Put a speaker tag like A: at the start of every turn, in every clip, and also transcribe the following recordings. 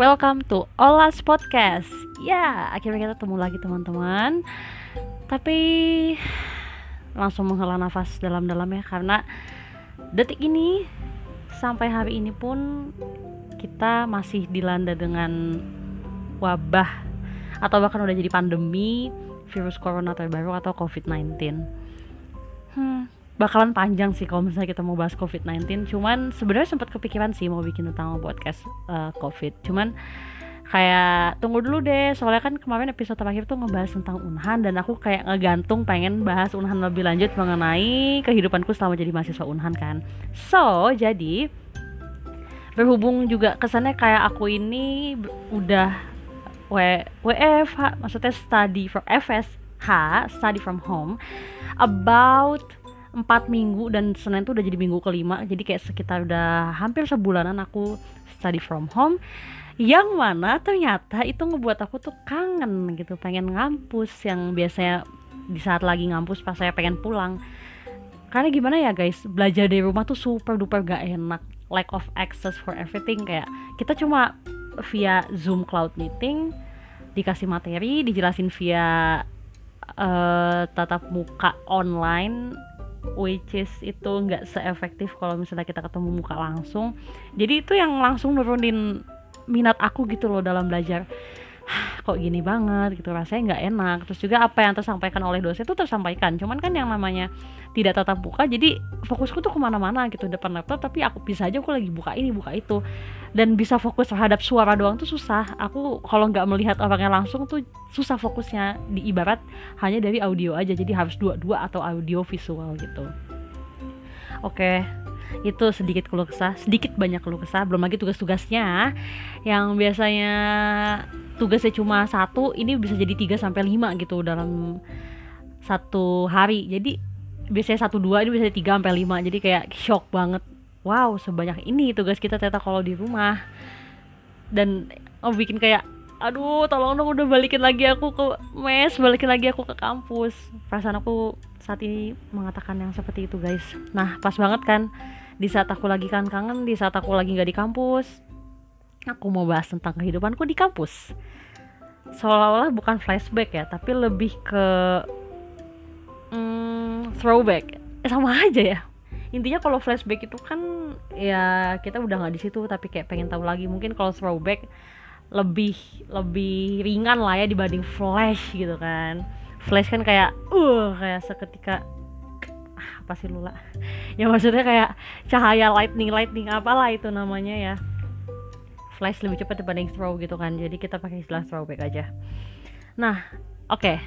A: welcome to Olas Podcast. Ya, akhirnya kita ketemu lagi teman-teman. Tapi langsung menghela nafas dalam-dalam ya karena detik ini sampai hari ini pun kita masih dilanda dengan wabah atau bahkan udah jadi pandemi virus corona terbaru atau COVID-19. Hmm, bakalan panjang sih kalau misalnya kita mau bahas COVID-19 cuman sebenarnya sempat kepikiran sih mau bikin tentang podcast uh, COVID. Cuman kayak tunggu dulu deh soalnya kan kemarin episode terakhir tuh ngebahas tentang Unhan dan aku kayak ngegantung pengen bahas Unhan lebih lanjut mengenai kehidupanku selama jadi mahasiswa Unhan kan. So jadi berhubung juga kesannya kayak aku ini udah w WFH maksudnya study from FSH study from home about empat minggu dan Senin tuh udah jadi minggu kelima. Jadi kayak sekitar udah hampir sebulanan aku study from home. Yang mana ternyata itu ngebuat aku tuh kangen gitu pengen ngampus yang biasanya di saat lagi ngampus pas saya pengen pulang. Karena gimana ya guys belajar dari rumah tuh super duper gak enak. Lack of access for everything. Kayak kita cuma via zoom cloud meeting dikasih materi dijelasin via uh, tatap muka online which is itu nggak seefektif kalau misalnya kita ketemu muka langsung. Jadi itu yang langsung nurunin minat aku gitu loh dalam belajar. Kok gini banget gitu rasanya nggak enak. Terus juga apa yang tersampaikan oleh dosen itu tersampaikan. Cuman kan yang namanya tidak tatap muka jadi fokusku tuh ke mana-mana gitu depan laptop tapi aku bisa aja aku lagi buka ini buka itu dan bisa fokus terhadap suara doang tuh susah. Aku kalau nggak melihat orangnya langsung tuh susah fokusnya. Di ibarat hanya dari audio aja jadi harus dua-dua atau audio visual gitu. Oke itu sedikit keluh kesah. Sedikit banyak keluh kesah belum lagi tugas-tugasnya. Yang biasanya tugasnya cuma satu ini bisa jadi 3 sampai lima gitu dalam satu hari. Jadi biasanya satu dua ini bisa tiga sampai lima. Jadi kayak shock banget wow sebanyak ini tugas kita ternyata kalau di rumah. Dan oh bikin kayak aduh tolong dong udah balikin lagi aku ke mes balikin lagi aku ke kampus. Perasaan aku saat ini mengatakan yang seperti itu guys. Nah pas banget kan di saat aku lagi kan kangen di saat aku lagi nggak di kampus aku mau bahas tentang kehidupanku di kampus. Seolah-olah bukan flashback ya tapi lebih ke hmm, throwback. Eh, sama aja ya intinya kalau flashback itu kan ya kita udah nggak di situ tapi kayak pengen tahu lagi. Mungkin kalau throwback lebih lebih ringan lah ya dibanding flash gitu kan. Flash kan kayak uh kayak seketika ah, apa sih lula ya maksudnya kayak cahaya lightning lightning apalah itu namanya ya. Flash lebih cepat dibanding throw gitu kan. Jadi kita pakai istilah throwback aja. Nah oke. Okay.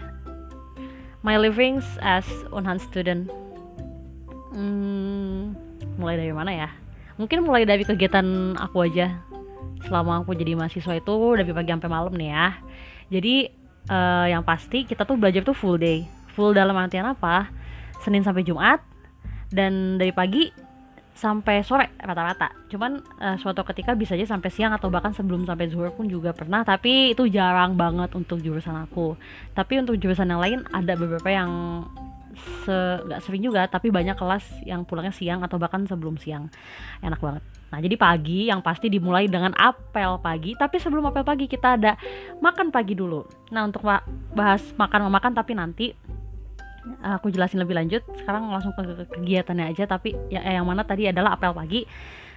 A: my livings as Unhan student hmm, mulai dari mana ya? Mungkin mulai dari kegiatan aku aja. Selama aku jadi mahasiswa itu dari pagi sampai malam nih ya. Jadi uh, yang pasti kita tuh belajar tuh full day. Full dalam artian apa? Senin sampai Jumat dan dari pagi sampai sore rata-rata. Cuman uh, suatu ketika bisa aja sampai siang atau bahkan sebelum sampai zuhur pun juga pernah. Tapi itu jarang banget untuk jurusan aku. Tapi untuk jurusan yang lain ada beberapa yang se nggak sering juga tapi banyak kelas yang pulangnya siang atau bahkan sebelum siang. Enak banget. Nah jadi pagi yang pasti dimulai dengan apel pagi tapi sebelum apel pagi kita ada makan pagi dulu. Nah untuk bahas makan memakan tapi nanti aku jelasin lebih lanjut. Sekarang langsung ke kegiatannya aja tapi ya eh, yang mana tadi adalah apel pagi.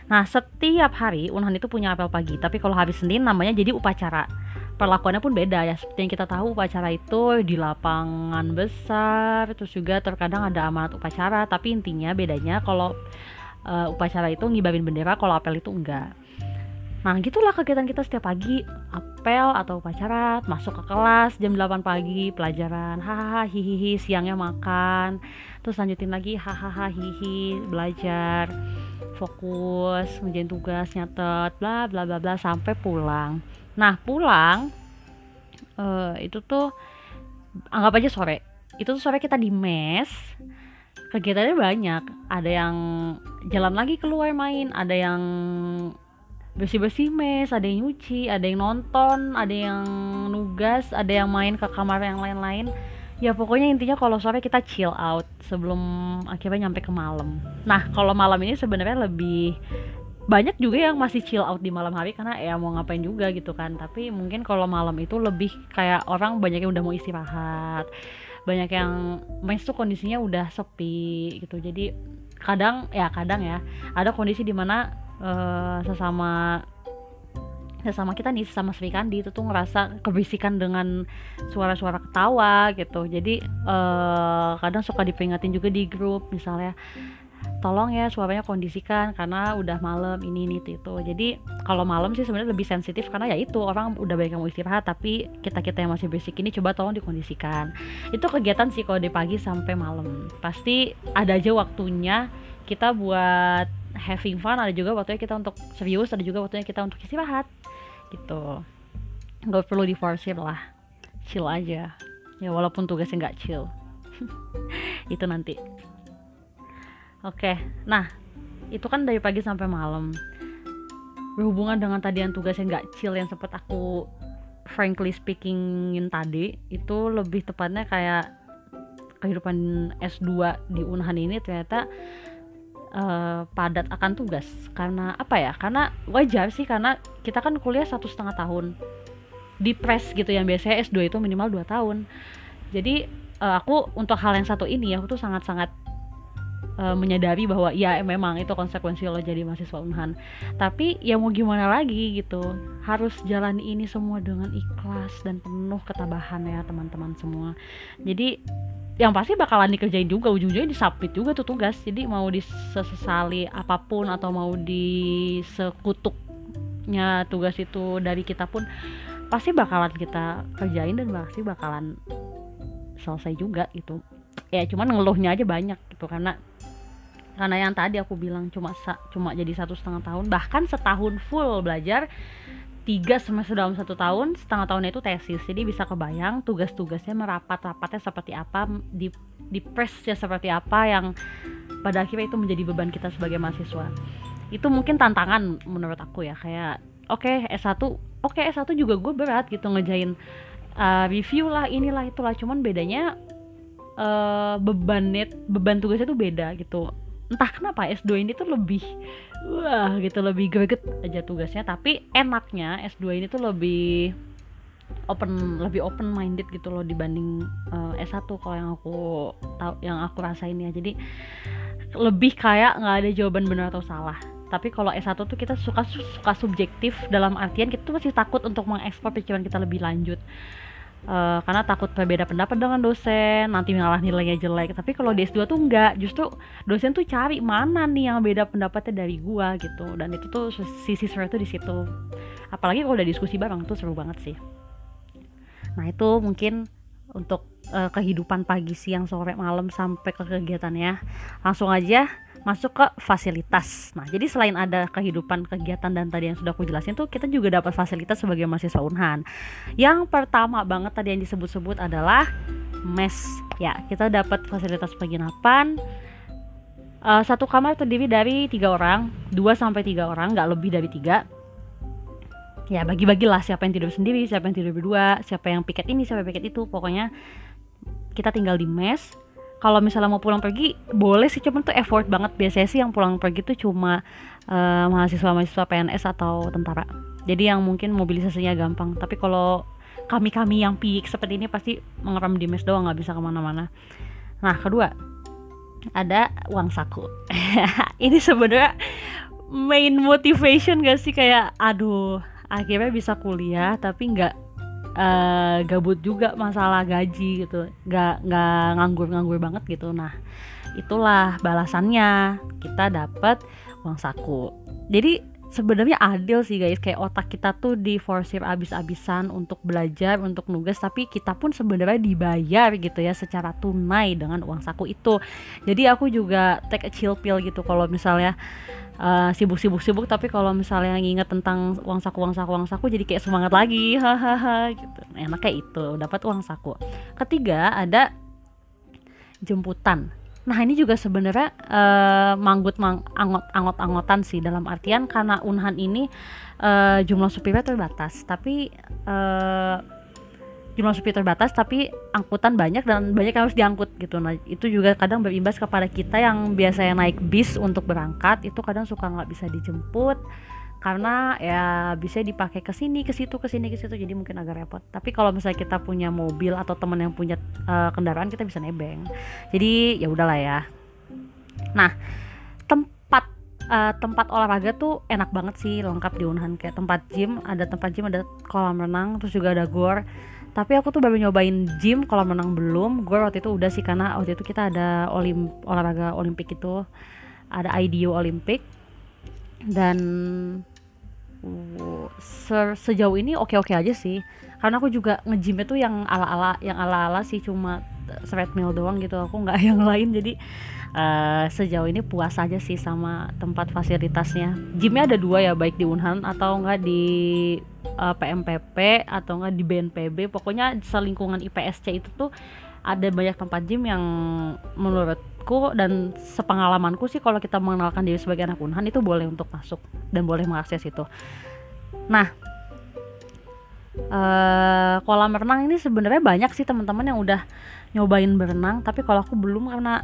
A: Nah setiap hari Unhan itu punya apel pagi tapi kalau hari Senin namanya jadi upacara perlakuannya pun beda ya. Seperti yang kita tahu upacara itu di lapangan besar terus juga terkadang ada amanat upacara tapi intinya bedanya kalau uh, upacara itu ngibarin bendera kalau apel itu enggak. Nah gitulah kegiatan kita setiap pagi. Apel atau upacara masuk ke kelas jam 8 pagi pelajaran hahaha hihihi siangnya makan terus lanjutin lagi hahaha hihi belajar fokus ngerjain tugas nyatet bla bla bla bla sampai pulang Nah pulang uh, itu tuh anggap aja sore. Itu tuh sore kita di mes. Kegiatannya banyak. Ada yang jalan lagi keluar main, ada yang bersih-bersih mes, ada yang nyuci, ada yang nonton, ada yang nugas, ada yang main ke kamar yang lain-lain. Ya pokoknya intinya kalau sore kita chill out sebelum akhirnya nyampe ke malam. Nah kalau malam ini sebenarnya lebih banyak juga yang masih chill out di malam hari karena ya mau ngapain juga gitu kan. Tapi mungkin kalau malam itu lebih kayak orang banyak yang udah mau istirahat. Banyak yang main tuh kondisinya udah sepi gitu. Jadi kadang ya kadang ya ada kondisi di mana uh, sesama sesama kita nih sesama Sri Kandi itu tuh ngerasa kebisikan dengan suara-suara ketawa gitu. Jadi uh, kadang suka diperingatin juga di grup misalnya tolong ya suaranya kondisikan karena udah malam ini ini itu, itu. jadi kalau malam sih sebenarnya lebih sensitif karena ya itu orang udah banyak yang mau istirahat tapi kita kita yang masih basic ini coba tolong dikondisikan. Itu kegiatan sih kalau di pagi sampai malam. Pasti ada aja waktunya kita buat having fun ada juga waktunya kita untuk serius ada juga waktunya kita untuk istirahat gitu. Nggak perlu diforsir lah chill aja. Ya walaupun tugasnya nggak chill. Itu nanti oke nah itu kan dari pagi sampai malam. Berhubungan dengan tadi yang tugasnya nggak chill yang sempat aku frankly speakingin tadi itu lebih tepatnya kayak kehidupan S2 di Unhan ini ternyata uh, padat akan tugas. Karena apa ya? Karena wajar sih karena kita kan kuliah satu setengah tahun. Di press gitu yang biasanya S2 itu minimal 2 tahun. Jadi uh, aku untuk hal yang satu ini aku tuh sangat-sangat uh, menyadari bahwa ya memang itu konsekuensi lo jadi mahasiswa Unhan tapi ya mau gimana lagi gitu. Harus jalani ini semua dengan ikhlas dan penuh ketabahan ya teman-teman semua. Jadi yang pasti bakalan dikerjain juga ujung-ujungnya disapit juga tuh tugas. Jadi mau disesali apa pun atau mau disekutuknya tugas itu dari kita pun pasti bakalan kita kerjain dan pasti bakalan selesai juga gitu ya cuman ngeluhnya aja banyak gitu karena karena yang tadi aku bilang cuma cuma jadi satu setengah tahun bahkan setahun full belajar tiga semester dalam satu tahun setengah tahunnya itu tesis jadi bisa kebayang tugas-tugasnya merapat-rapatnya seperti apa di di press ya seperti apa yang pada akhirnya itu menjadi beban kita sebagai mahasiswa. Itu mungkin tantangan menurut aku ya kayak oke okay, S1 oke okay, S1 juga gue berat gitu ngejain uh, review lah inilah itulah cuman bedanya uh, beban net beban tugasnya tuh beda gitu. Entah kenapa S2 ini tuh lebih wah gitu lebih greget aja tugasnya. Tapi enaknya S2 ini tuh lebih open lebih open minded gitu loh dibanding uh, eh, S1 kalau yang aku tahu yang aku rasain ya. Jadi lebih kayak nggak ada jawaban benar atau salah. Tapi kalau S1 tuh kita suka suka subjektif dalam artian kita tuh masih takut untuk mengekspor pikiran kita lebih lanjut uh, karena takut berbeda pendapat dengan dosen nanti malah nilainya jelek. Tapi kalau di S2 tuh enggak justru dosen tuh cari mana nih yang beda pendapatnya dari gua gitu. Dan itu tuh sisi seru tuh di situ. Apalagi kalau udah diskusi bareng tuh seru banget sih. Nah itu mungkin untuk uh, kehidupan pagi siang sore malam sampai ke kegiatannya. Langsung aja masuk ke fasilitas. Nah, jadi selain ada kehidupan kegiatan dan tadi yang sudah aku jelasin tuh kita juga dapat fasilitas sebagai mahasiswa Unhan. Yang pertama banget tadi yang disebut-sebut adalah mes. Ya, kita dapat fasilitas penginapan. Uh, satu kamar terdiri dari tiga orang, dua sampai tiga orang, nggak lebih dari tiga. Ya bagi-bagilah siapa yang tidur sendiri, siapa yang tidur berdua, siapa yang piket ini, siapa yang piket itu. Pokoknya kita tinggal di mes kalau misalnya mau pulang pergi boleh sih cuman tuh effort banget. Biasanya sih yang pulang pergi tuh cuma uh, mahasiswa-mahasiswa PNS atau tentara. Jadi yang mungkin mobilisasinya gampang. Tapi kalau kami-kami yang peak seperti ini pasti mengeram di mes doang nggak bisa ke mana-mana. Nah kedua ada uang saku. Ini sebenarnya main motivation gak sih? Kayak aduh akhirnya bisa kuliah tapi nggak uh, gabut juga masalah gaji gitu. Nggak nggak nganggur-nganggur banget gitu. Nah itulah balasannya. Kita dapat uang saku. Jadi sebenarnya adil sih guys. Kayak otak kita tuh di forsir abis-abisan untuk belajar untuk nugas tapi kita pun sebenarnya dibayar gitu ya secara tunai dengan uang saku itu. Jadi aku juga take a chill pill gitu kalau misalnya uh, sibuk-sibuk-sibuk tapi kalau misalnya nginget tentang uang saku uang saku uang saku jadi kayak semangat lagi. Hahaha gitu. Enak kayak itu dapat uang saku. Ketiga ada jemputan nah ini juga sebenarnya uh, manggut mang angot angot angotan sih dalam artian karena unhan ini uh, jumlah supirnya terbatas. Tapi uh, jumlah supir terbatas tapi angkutan banyak dan banyak yang harus diangkut gitu. Nah itu juga kadang berimbas kepada kita yang biasanya naik bis untuk berangkat itu kadang suka nggak bisa dijemput karena ya bisa dipakai ke sini ke situ ke sini ke situ jadi mungkin agak repot. Tapi kalau misalnya kita punya mobil atau teman yang punya uh, kendaraan kita bisa nebeng. Jadi ya udahlah ya. Nah tempat uh, tempat olahraga tuh enak banget sih lengkap di Unhan kayak tempat gym ada tempat gym ada kolam renang terus juga ada gor. Tapi aku tuh baru nyobain gym kolam renang belum. Gue waktu itu udah sih karena waktu itu kita ada olim olahraga olimpik itu. Ada IDO olimpik dan se sejauh ini oke-oke aja sih. Karena aku juga nge-gym itu yang ala-ala yang ala-ala sih cuma treadmill doang gitu. Aku nggak yang lain. Jadi uh, sejauh ini puas aja sih sama tempat fasilitasnya. Gymnya ada dua ya baik di Unhan atau enggak di uh, eh, PMPP atau enggak di BNPB pokoknya selingkungan IPSC itu tuh ada banyak tempat gym yang menurutku dan sepengalamanku sih kalau kita mengenalkan diri sebagai anak Unhan itu boleh untuk masuk dan boleh mengakses itu. Nah, uh, kolam renang ini sebenarnya banyak sih teman-teman yang udah nyobain berenang, tapi kalau aku belum karena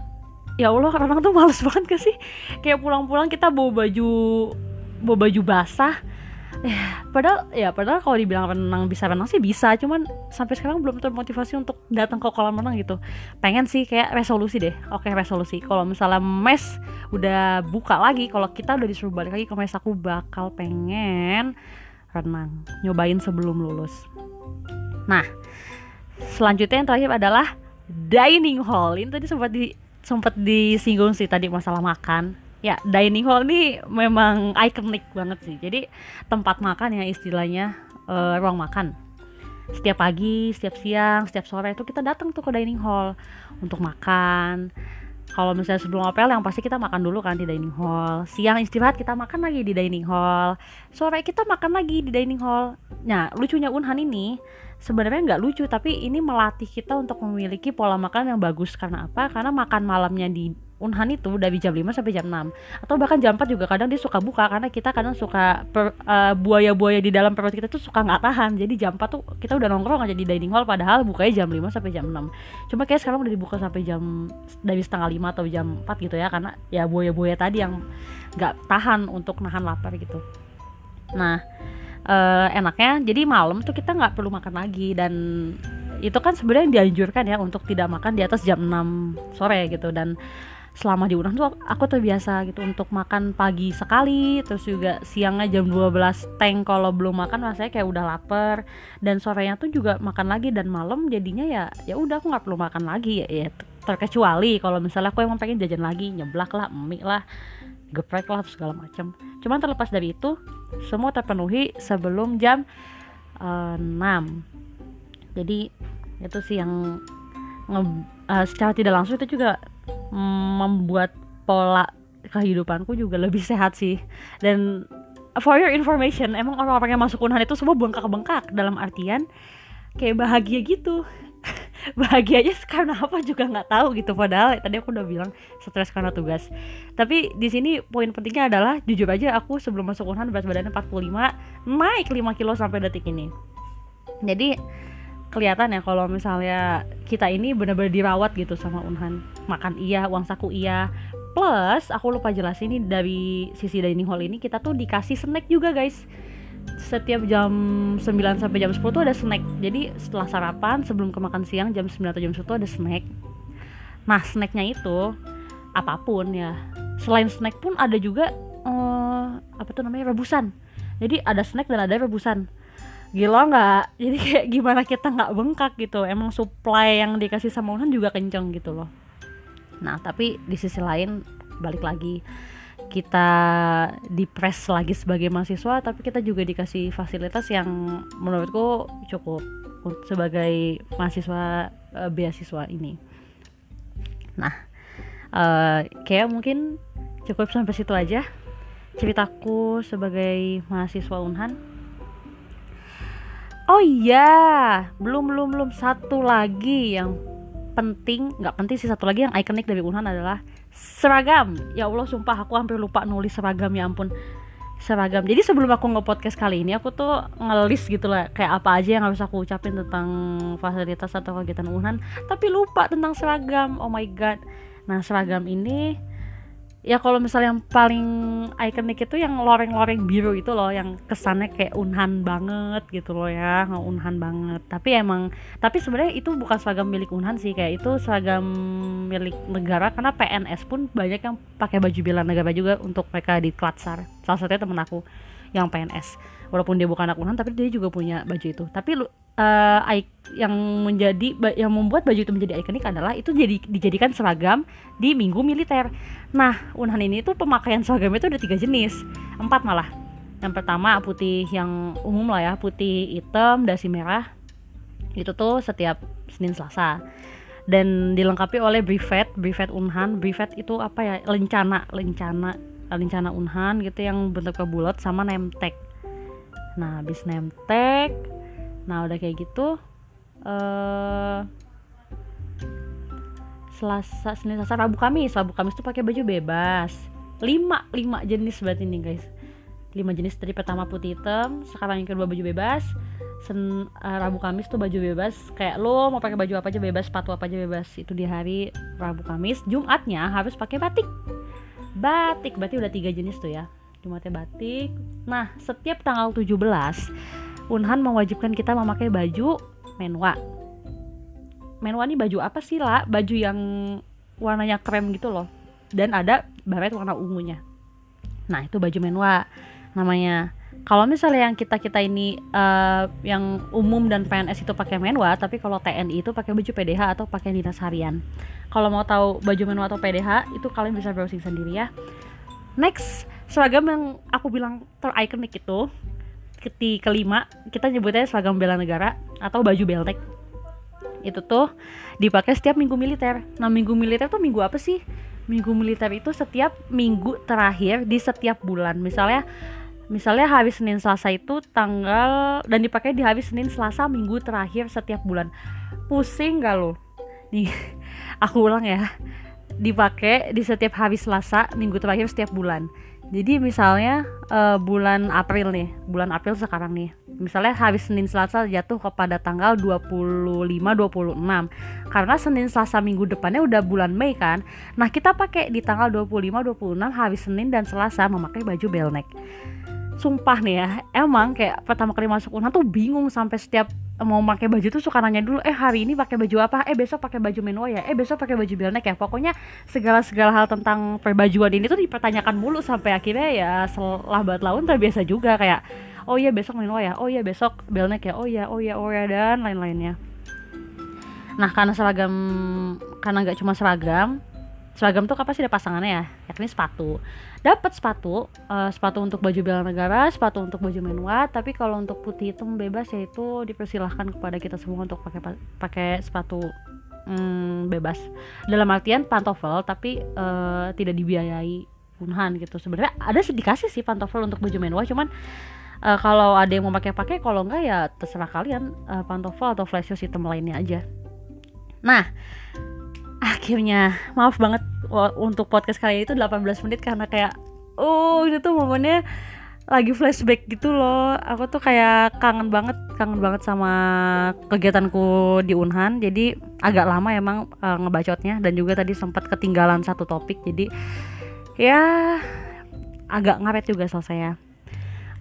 A: ya Allah renang tuh males banget gak sih? Kayak pulang-pulang kita bawa baju bawa baju basah ya padahal ya padahal kalau dibilang renang bisa renang sih bisa cuman sampai sekarang belum termotivasi untuk datang ke kolam renang gitu. Pengen sih kayak resolusi deh. Oke resolusi. Kalau misalnya mes udah buka lagi kalau kita udah disuruh balik lagi ke mes aku bakal pengen renang. Nyobain sebelum lulus. Nah selanjutnya yang terakhir adalah dining hall. Ini tadi sempat di sempat disinggung sih tadi masalah makan ya dining hall ini memang ikonik banget sih. Jadi tempat makan ya istilahnya uh, ruang makan. Setiap pagi setiap siang setiap sore itu kita datang tuh ke dining hall untuk makan. Kalau misalnya sebelum apel yang pasti kita makan dulu kan di dining hall. Siang istirahat kita makan lagi di dining hall. Sore kita makan lagi di dining hall. Nah lucunya Unhan ini sebenarnya nggak lucu tapi ini melatih kita untuk memiliki pola makan yang bagus. Karena apa? Karena makan malamnya di Unhan itu dari jam 5 sampai jam 6 atau bahkan jam 4 juga kadang dia suka buka karena kita kadang suka uh, buaya-buaya di dalam perut kita tuh suka nggak tahan. Jadi jam 4 tuh kita udah nongkrong aja di dining hall padahal bukanya jam 5 sampai jam 6 cuma kayak sekarang udah dibuka sampai jam dari setengah 5 atau jam 4 gitu ya karena ya buaya-buaya tadi yang nggak tahan untuk nahan lapar gitu. Nah uh, enaknya jadi malam tuh kita nggak perlu makan lagi. Dan itu kan sebenarnya dianjurkan ya untuk tidak makan di atas jam 6 sore gitu. Dan selama di Unang tuh aku terbiasa gitu untuk makan pagi sekali terus juga siangnya jam 12 tank kalau belum makan rasanya kayak udah lapar. Dan sorenya tuh juga makan lagi dan malam jadinya ya ya udah aku nggak perlu makan lagi ya, ya terkecuali kalau misalnya aku emang pengen jajan lagi nyeblak lah mie lah geprek lah segala macam cuman terlepas dari itu semua terpenuhi sebelum jam uh, eh, 6 jadi itu sih yang nge, uh, secara tidak langsung itu juga membuat pola kehidupanku juga lebih sehat sih. Dan for your information emang orang-orang yang masuk unhan itu semua bengkak-bengkak. Dalam artian kayak bahagia gitu. Bahagianya karena apa juga nggak tahu gitu. Padahal tadi aku udah bilang stres karena tugas. Tapi di sini poin pentingnya adalah jujur aja aku sebelum masuk unhan berat badannya 45 naik 5 kilo sampai detik ini. Jadi kelihatan ya kalau misalnya kita ini benar-benar dirawat gitu sama Unhan. Makan iya uang saku iya. Plus aku lupa jelasin ini dari sisi dining hall ini kita tuh dikasih snack juga guys. Setiap jam 9 sampai jam 10 tuh ada snack. Jadi setelah sarapan sebelum ke makan siang jam 9 atau jam 10 ada snack. Nah snacknya itu apa pun ya selain snack pun ada juga uh, apa tuh namanya rebusan. Jadi ada snack dan ada rebusan gila nggak? Jadi kayak gimana kita nggak bengkak gitu? Emang supply yang dikasih sama Unhan juga kenceng gitu loh. Nah tapi di sisi lain balik lagi kita dipres lagi sebagai mahasiswa tapi kita juga dikasih fasilitas yang menurutku cukup sebagai mahasiswa uh, beasiswa ini. Nah uh, kayak mungkin cukup sampai situ aja ceritaku sebagai mahasiswa Unhan oh iya belum belum belum. Satu lagi yang penting nggak penting sih satu lagi yang ikonik dari Unhan adalah seragam. Ya Allah sumpah aku hampir lupa nulis seragam ya ampun. Seragam. Jadi sebelum aku nge-podcast kali ini aku tuh ngelis gitu lah kayak apa aja yang harus aku ucapin tentang fasilitas atau kegiatan Unhan tapi lupa tentang seragam. Oh my god. Nah seragam ini ya kalau misalnya yang paling ikonik itu yang loreng-loreng biru itu loh yang kesannya kayak unhan banget gitu loh ya unhan banget. Tapi emang tapi sebenarnya itu bukan seragam milik unhan sih kayak itu seragam milik negara karena PNS pun banyak yang pakai baju bela negara juga untuk mereka di Klatsar. Salah satunya temen aku yang PNS walaupun dia bukan anak unhan tapi dia juga punya baju itu tapi lu uh, yang menjadi yang membuat baju itu menjadi ikonik adalah itu jadi dijadikan seragam di minggu militer. Nah, Unhan ini tuh pemakaian seragam itu ada tiga jenis, empat malah. Yang pertama putih yang umum lah ya, putih hitam, dasi merah. Itu tuh setiap Senin Selasa. Dan dilengkapi oleh brevet, brevet Unhan. Brevet itu apa ya? Lencana, lencana, lencana Unhan gitu yang bentuknya bulat sama nemtek. Nah, habis nemtek, nah udah kayak gitu uh, Selasa, Senin, Selasa, Rabu, Kamis. Rabu, Kamis tuh pakai baju bebas. Lima, lima jenis berarti nih guys. Lima jenis dari pertama putih hitam, sekarang yang kedua baju bebas. Sen, uh, Rabu, Kamis tuh baju bebas. Kayak lo mau pakai baju apa aja bebas, sepatu apa aja bebas. Itu di hari Rabu, Kamis. Jumatnya harus pakai batik. Batik berarti udah tiga jenis tuh ya. Jumatnya batik. Nah, setiap tanggal 17 Unhan mewajibkan kita memakai baju menwa. Menwa ini baju apa sih lah? Baju yang warnanya krem gitu loh. Dan ada baret warna ungunya. Nah itu baju menwa namanya. Kalau misalnya yang kita kita ini uh, yang umum dan PNS itu pakai menwa, tapi kalau TNI itu pakai baju PDH atau pakai dinas harian. Kalau mau tahu baju menwa atau PDH itu kalian bisa browsing sendiri ya. Next seragam yang aku bilang terikonik itu keti kelima kita nyebutnya seragam bela negara atau baju beltek itu tuh dipakai setiap minggu militer nah minggu militer tuh minggu apa sih minggu militer itu setiap minggu terakhir di setiap bulan misalnya misalnya hari Senin Selasa itu tanggal dan dipakai di hari Senin Selasa minggu terakhir setiap bulan pusing gak lo nih aku ulang ya dipakai di setiap hari Selasa minggu terakhir setiap bulan jadi misalnya uh, bulan April nih, bulan April sekarang nih. Misalnya hari Senin Selasa jatuh kepada tanggal 25 26. Karena Senin Selasa minggu depannya udah bulan Mei kan. Nah, kita pakai di tanggal 25 26 hari Senin dan Selasa memakai baju belnek sumpah nih ya emang kayak pertama kali masuk Unhan tuh bingung sampai setiap mau pakai baju tuh suka nanya dulu eh hari ini pakai baju apa? Eh besok pakai baju menua ya? Eh besok pakai baju belnek ya? Pokoknya segala segala hal tentang perbajuan ini tuh dipertanyakan mulu sampai akhirnya ya setelah buat laun terbiasa juga kayak oh iya besok menua ya? Oh iya besok belnek ya? Oh iya oh iya oh iya dan lain-lainnya. Nah karena seragam karena nggak cuma seragam seragam tuh apa sih ada pasangannya ya? Yakni sepatu. Dapat sepatu uh, sepatu untuk baju bela negara sepatu untuk baju menua tapi kalau untuk putih hitam bebas yaitu dipersilahkan kepada kita semua untuk pakai pakai sepatu hmm, bebas. Dalam artian pantofel tapi uh, tidak dibiayai unhan gitu. Sebenarnya ada dikasih sih pantofel untuk baju menua cuman uh, kalau ada yang mau pakai pakai. Kalau enggak ya terserah kalian uh, pantofel atau flash shoes hitam lainnya aja. Nah akhirnya maaf banget untuk podcast kali ini itu 18 menit karena kayak oh ini tuh momennya lagi flashback gitu loh. Aku tuh kayak kangen banget kangen banget sama kegiatanku di Unhan. Jadi agak lama emang uh, ngebacotnya dan juga tadi sempat ketinggalan satu topik. Jadi ya agak ngaret juga selesai ya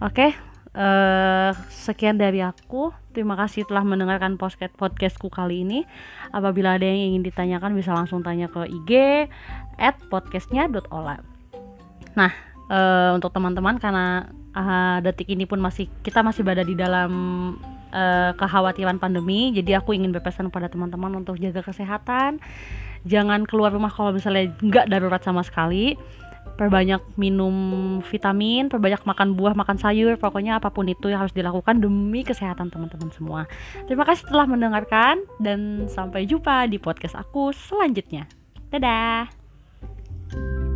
A: oke Uh, sekian dari aku. Terima kasih telah mendengarkan podcast podcastku kali ini. Apabila ada yang ingin ditanyakan bisa langsung tanya ke IG at podcastnya.ola. Nah, uh, untuk teman-teman karena uh, detik ini pun masih kita masih berada di dalam uh, kekhawatiran pandemi, jadi aku ingin berpesan kepada teman-teman untuk jaga kesehatan. Jangan keluar rumah kalau misalnya nggak darurat sama sekali perbanyak minum vitamin, perbanyak makan buah, makan sayur, pokoknya apa pun itu yang harus dilakukan demi kesehatan teman-teman semua. Terima kasih telah mendengarkan dan sampai jumpa di podcast aku selanjutnya. Dadah.